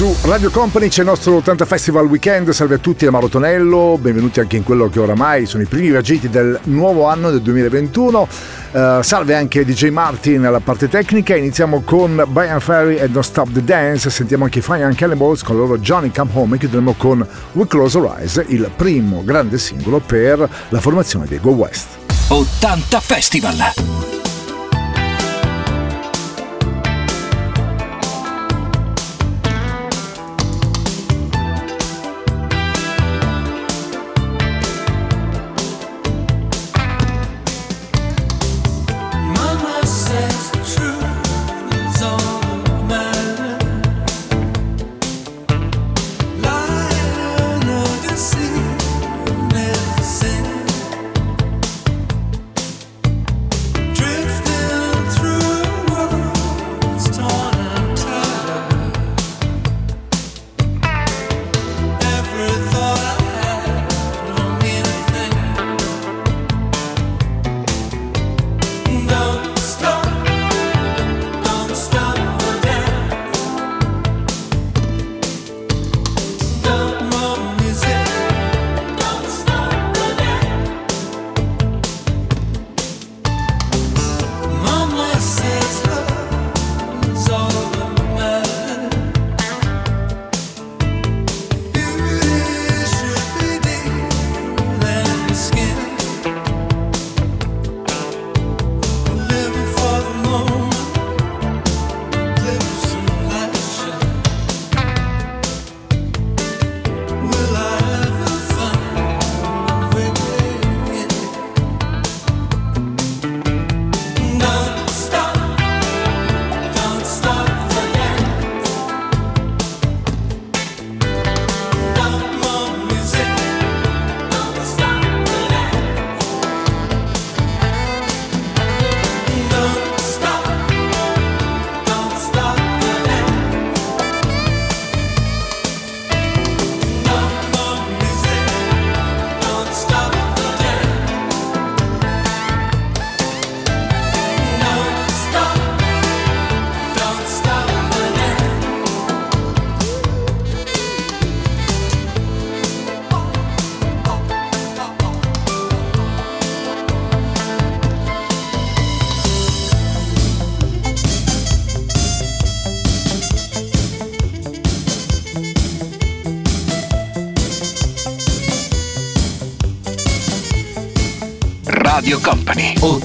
Su Radio Company c'è il nostro 80 Festival Weekend, salve a tutti da Mauro Tonello, benvenuti anche in quello che oramai sono i primi vagiti del nuovo anno del 2021. Uh, eh, salve anche DJ Martin alla parte tecnica, iniziamo con Brian Ferry e Don't Stop the Dance, sentiamo anche i Fire Cannibals con loro Johnny Come Home e chiuderemo con We Close Our Eyes, il primo grande singolo per la formazione dei Go West. 80 Festival!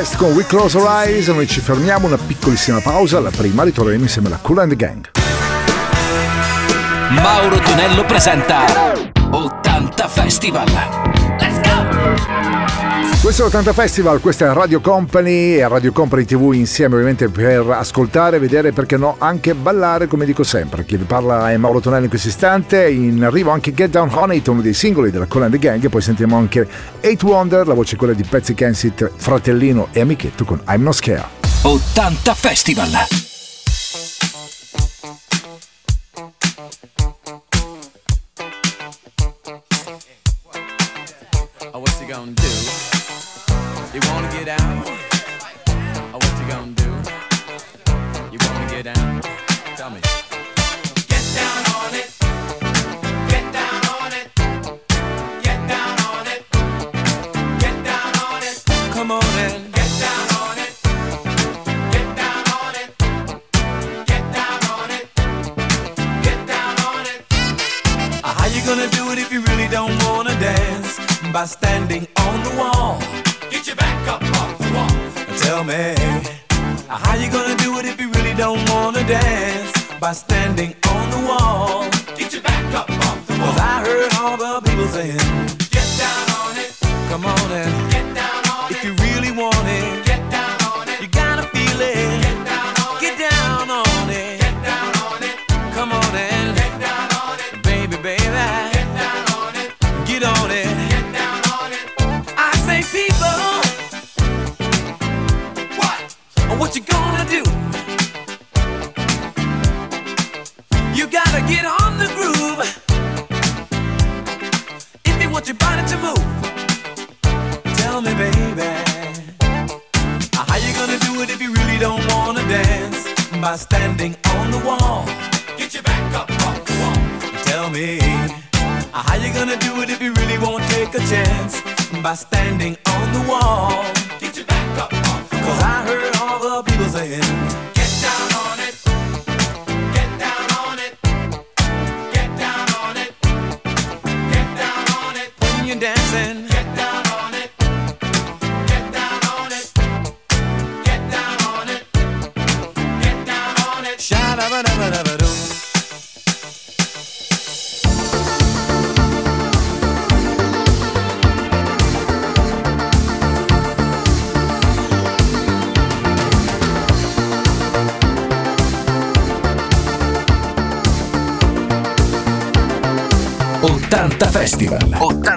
West con We Close Our Eyes, noi ci fermiamo, una piccolissima pausa, la prima ritorneremo insieme alla Cool and Gang. Mauro Tonello presenta 80 Festival. Questo è l'80 Festival, questa è Radio Company e Radio Company TV insieme ovviamente per ascoltare, vedere perché no anche ballare come dico sempre. Chi vi parla è Mauro Tonello in questo istante, in arrivo anche Get Down On It, uno dei singoli della Colin the Gang e poi sentiamo anche Eight Wonder, la voce quella di Pezzi Kensit, fratellino e amichetto con I'm No Scare. 80 Festival! Festival.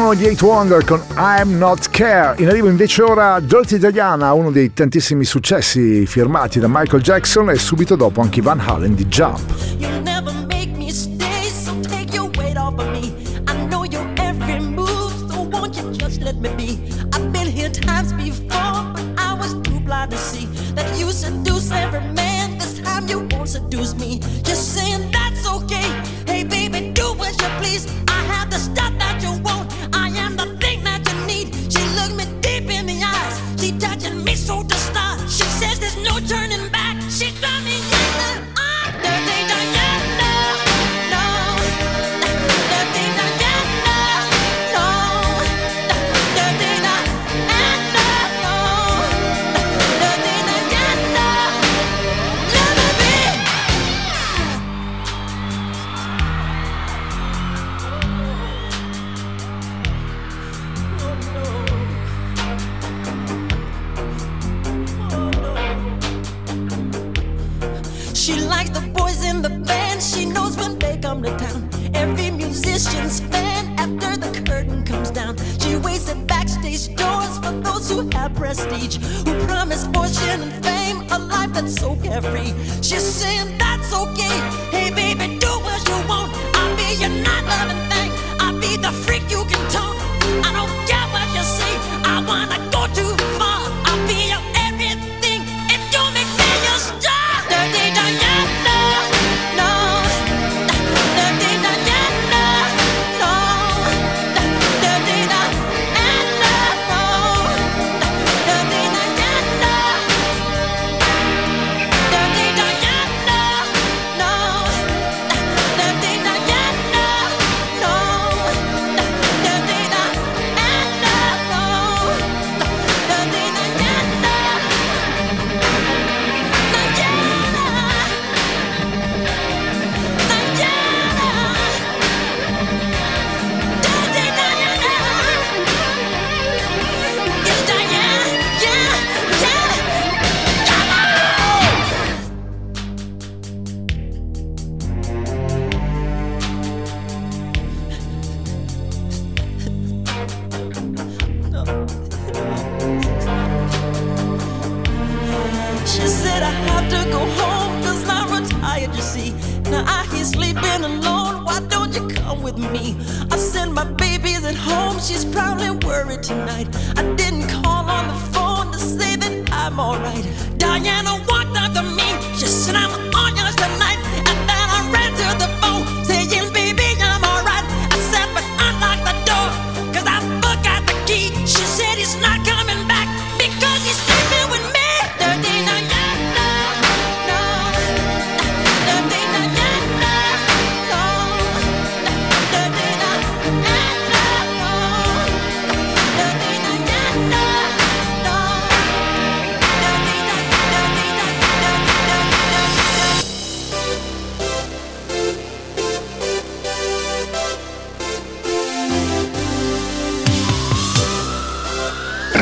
Erano gli Eight Wonder con I'm Not Care. In arrivo invece ora Dirty Diana, uno dei tantissimi successi firmati da Michael Jackson e subito dopo anche Van Halen di Jump. Just saying that's okay. Hey, baby, do as you please.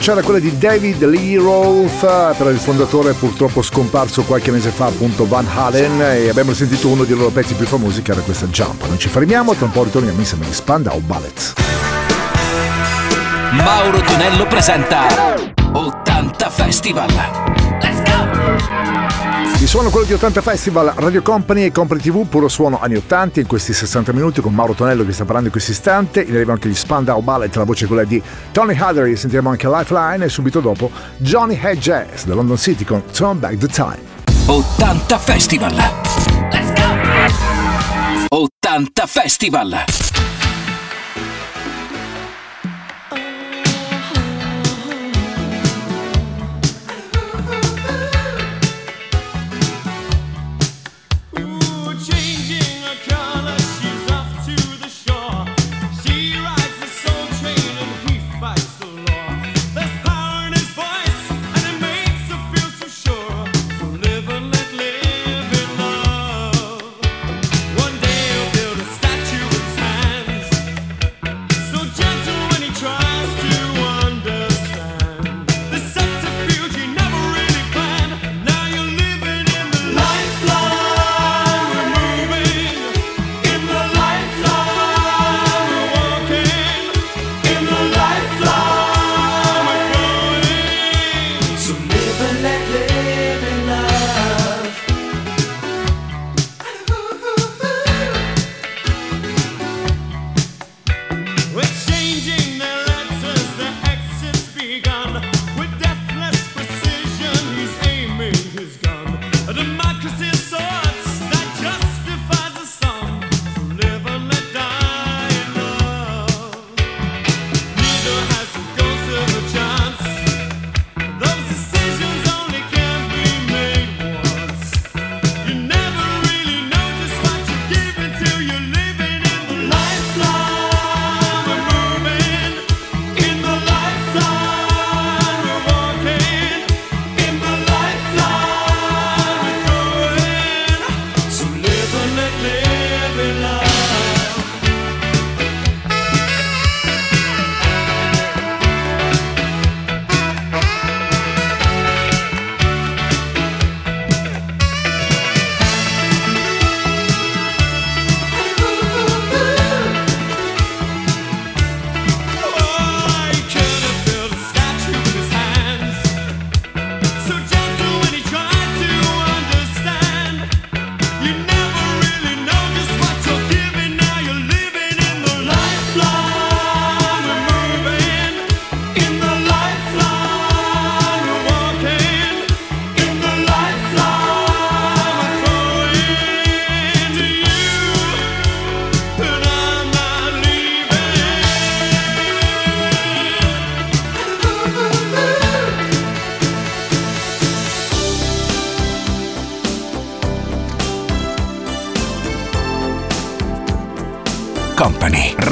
Voce era quella di David Lee Rolf, per il fondatore purtroppo scomparso qualche mese fa appunto Van Halen e abbiamo sentito uno dei loro pezzi più famosi che era questa Jump. Non ci fermiamo, tra un po' ritorniamo insieme a Spandau Ballet. Mauro Tonello presenta 80 Festival. Suono quello di 80 Festival, Radio Company e Company TV, puro suono anni 80 in questi 60 minuti con Mauro Tonello che sta parlando in questo istante. In arriva anche gli Spandau Ballet, la voce è quella di Tony Hadley, sentiremo anche Lifeline e subito dopo Johnny Head Jazz da London City con Turn Back the Time. 80 Festival. Let's go! 80 Festival.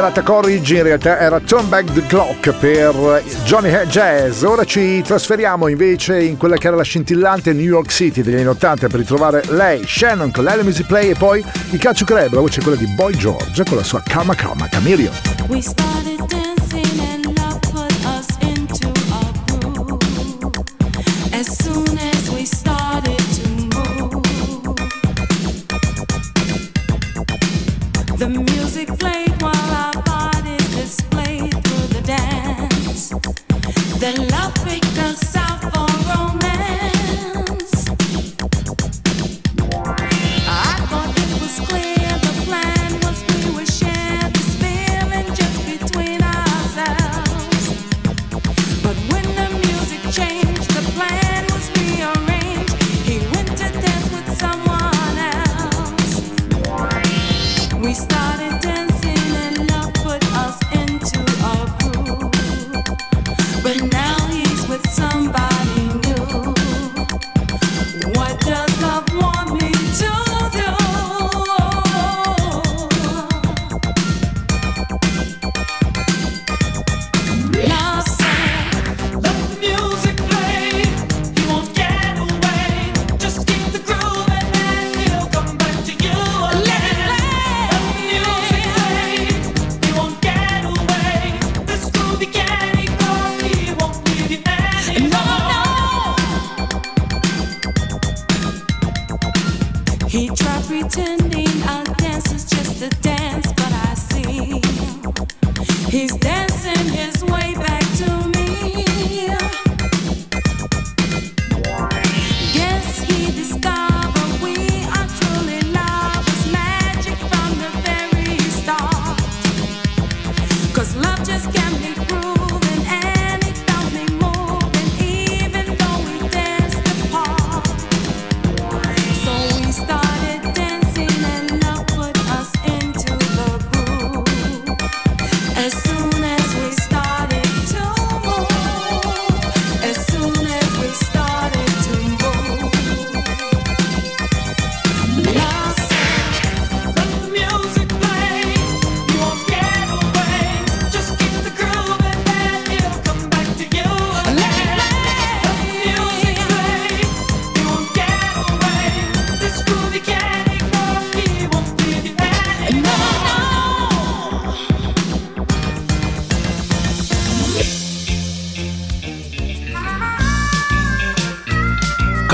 piccola errata corrigi, in realtà era Turn Back the Clock per Johnny Jazz. Ora ci trasferiamo invece in quella che era la scintillante New York City degli anni 80 per ritrovare lei, Shannon con l'Ella Music Play e poi il calcio club, la voce quella di Boy George con la sua Calma Calma Chameleon.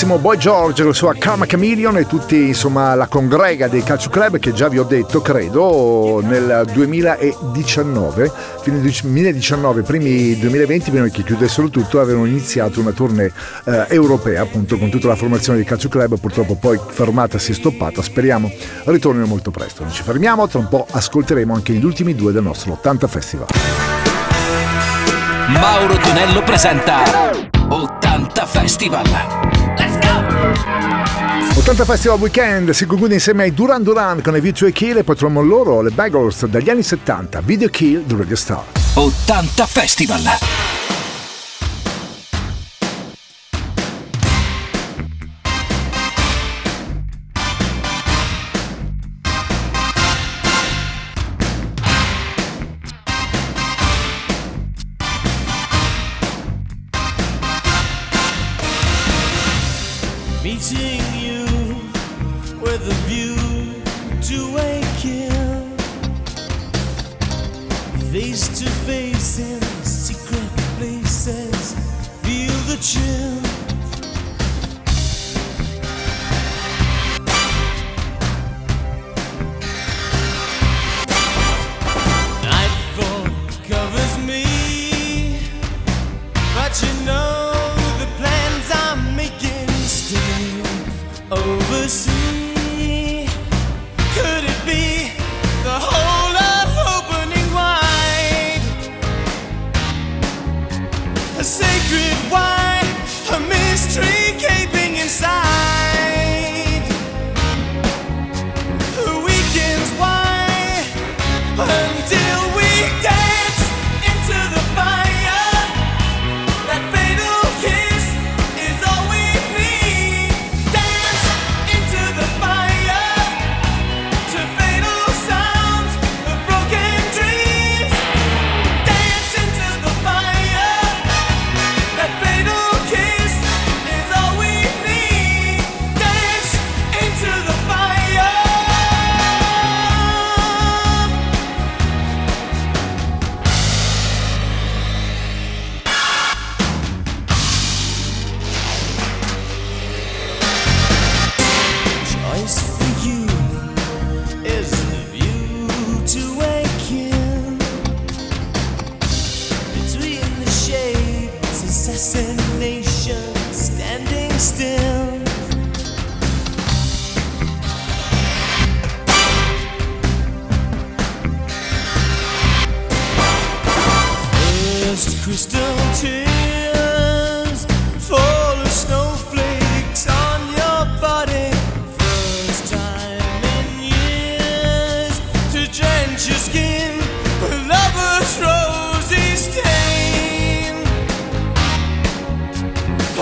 coloratissimo Boy George la sua Karma Chameleon e tutti insomma la congrega dei calcio club che già vi ho detto credo nel 2019 fine 2019 primi 2020 prima che chiudessero tutto avevano iniziato una tournée eh, europea appunto con tutta la formazione dei calcio club purtroppo poi fermata si è stoppata. Speriamo ritornino molto presto. Non ci fermiamo tra un po' ascolteremo anche gli ultimi due del nostro 80 Festival Mauro Tonello presenta 80 Festival. 80 Festival Weekend si conclude insieme ai Duran Duran con View to Kill e poi troviamo loro le Bagels dagli anni 70 Video Kill di Radio Star. 80 Festival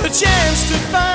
Radio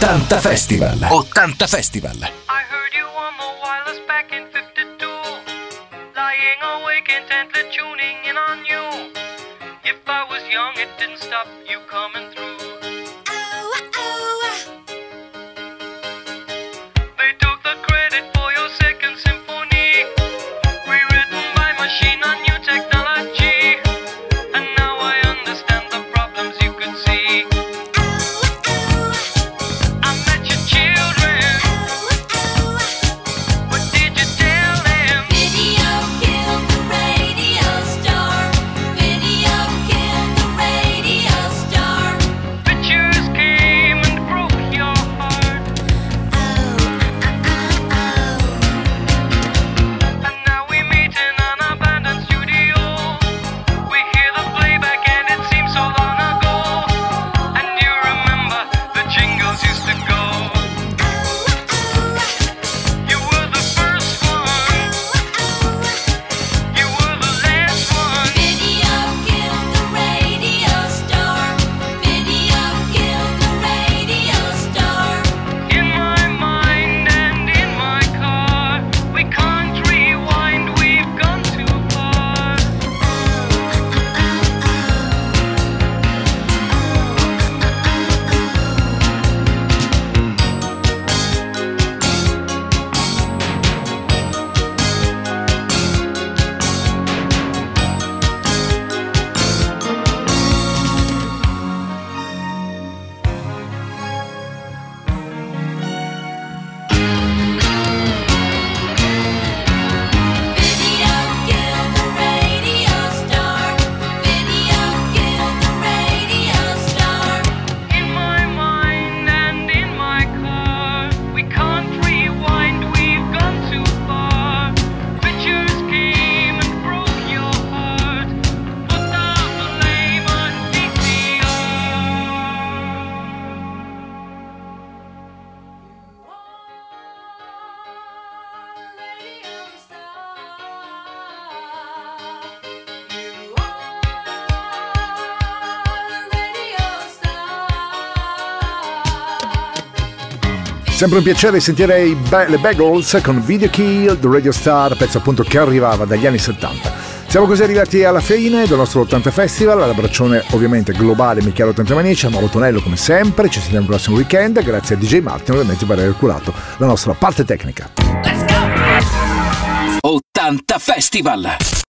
80 Festival. 80 Festival. I heard you on the wireless back in 52 Lying awake intently tuning in on you. If I was young it didn't stop you coming Sempre un piacere sentire i Ba- le Bagels con Video Kill, The Radio Star, pezzo appunto che arrivava dagli anni 70. Siamo così arrivati alla fine del nostro 80 Festival, all'abbraccione ovviamente globale Michele 80 Manici, a Mauro come sempre, ci sentiamo il prossimo weekend, grazie a DJ Martin ovviamente per aver curato la nostra parte tecnica. 80 Festival!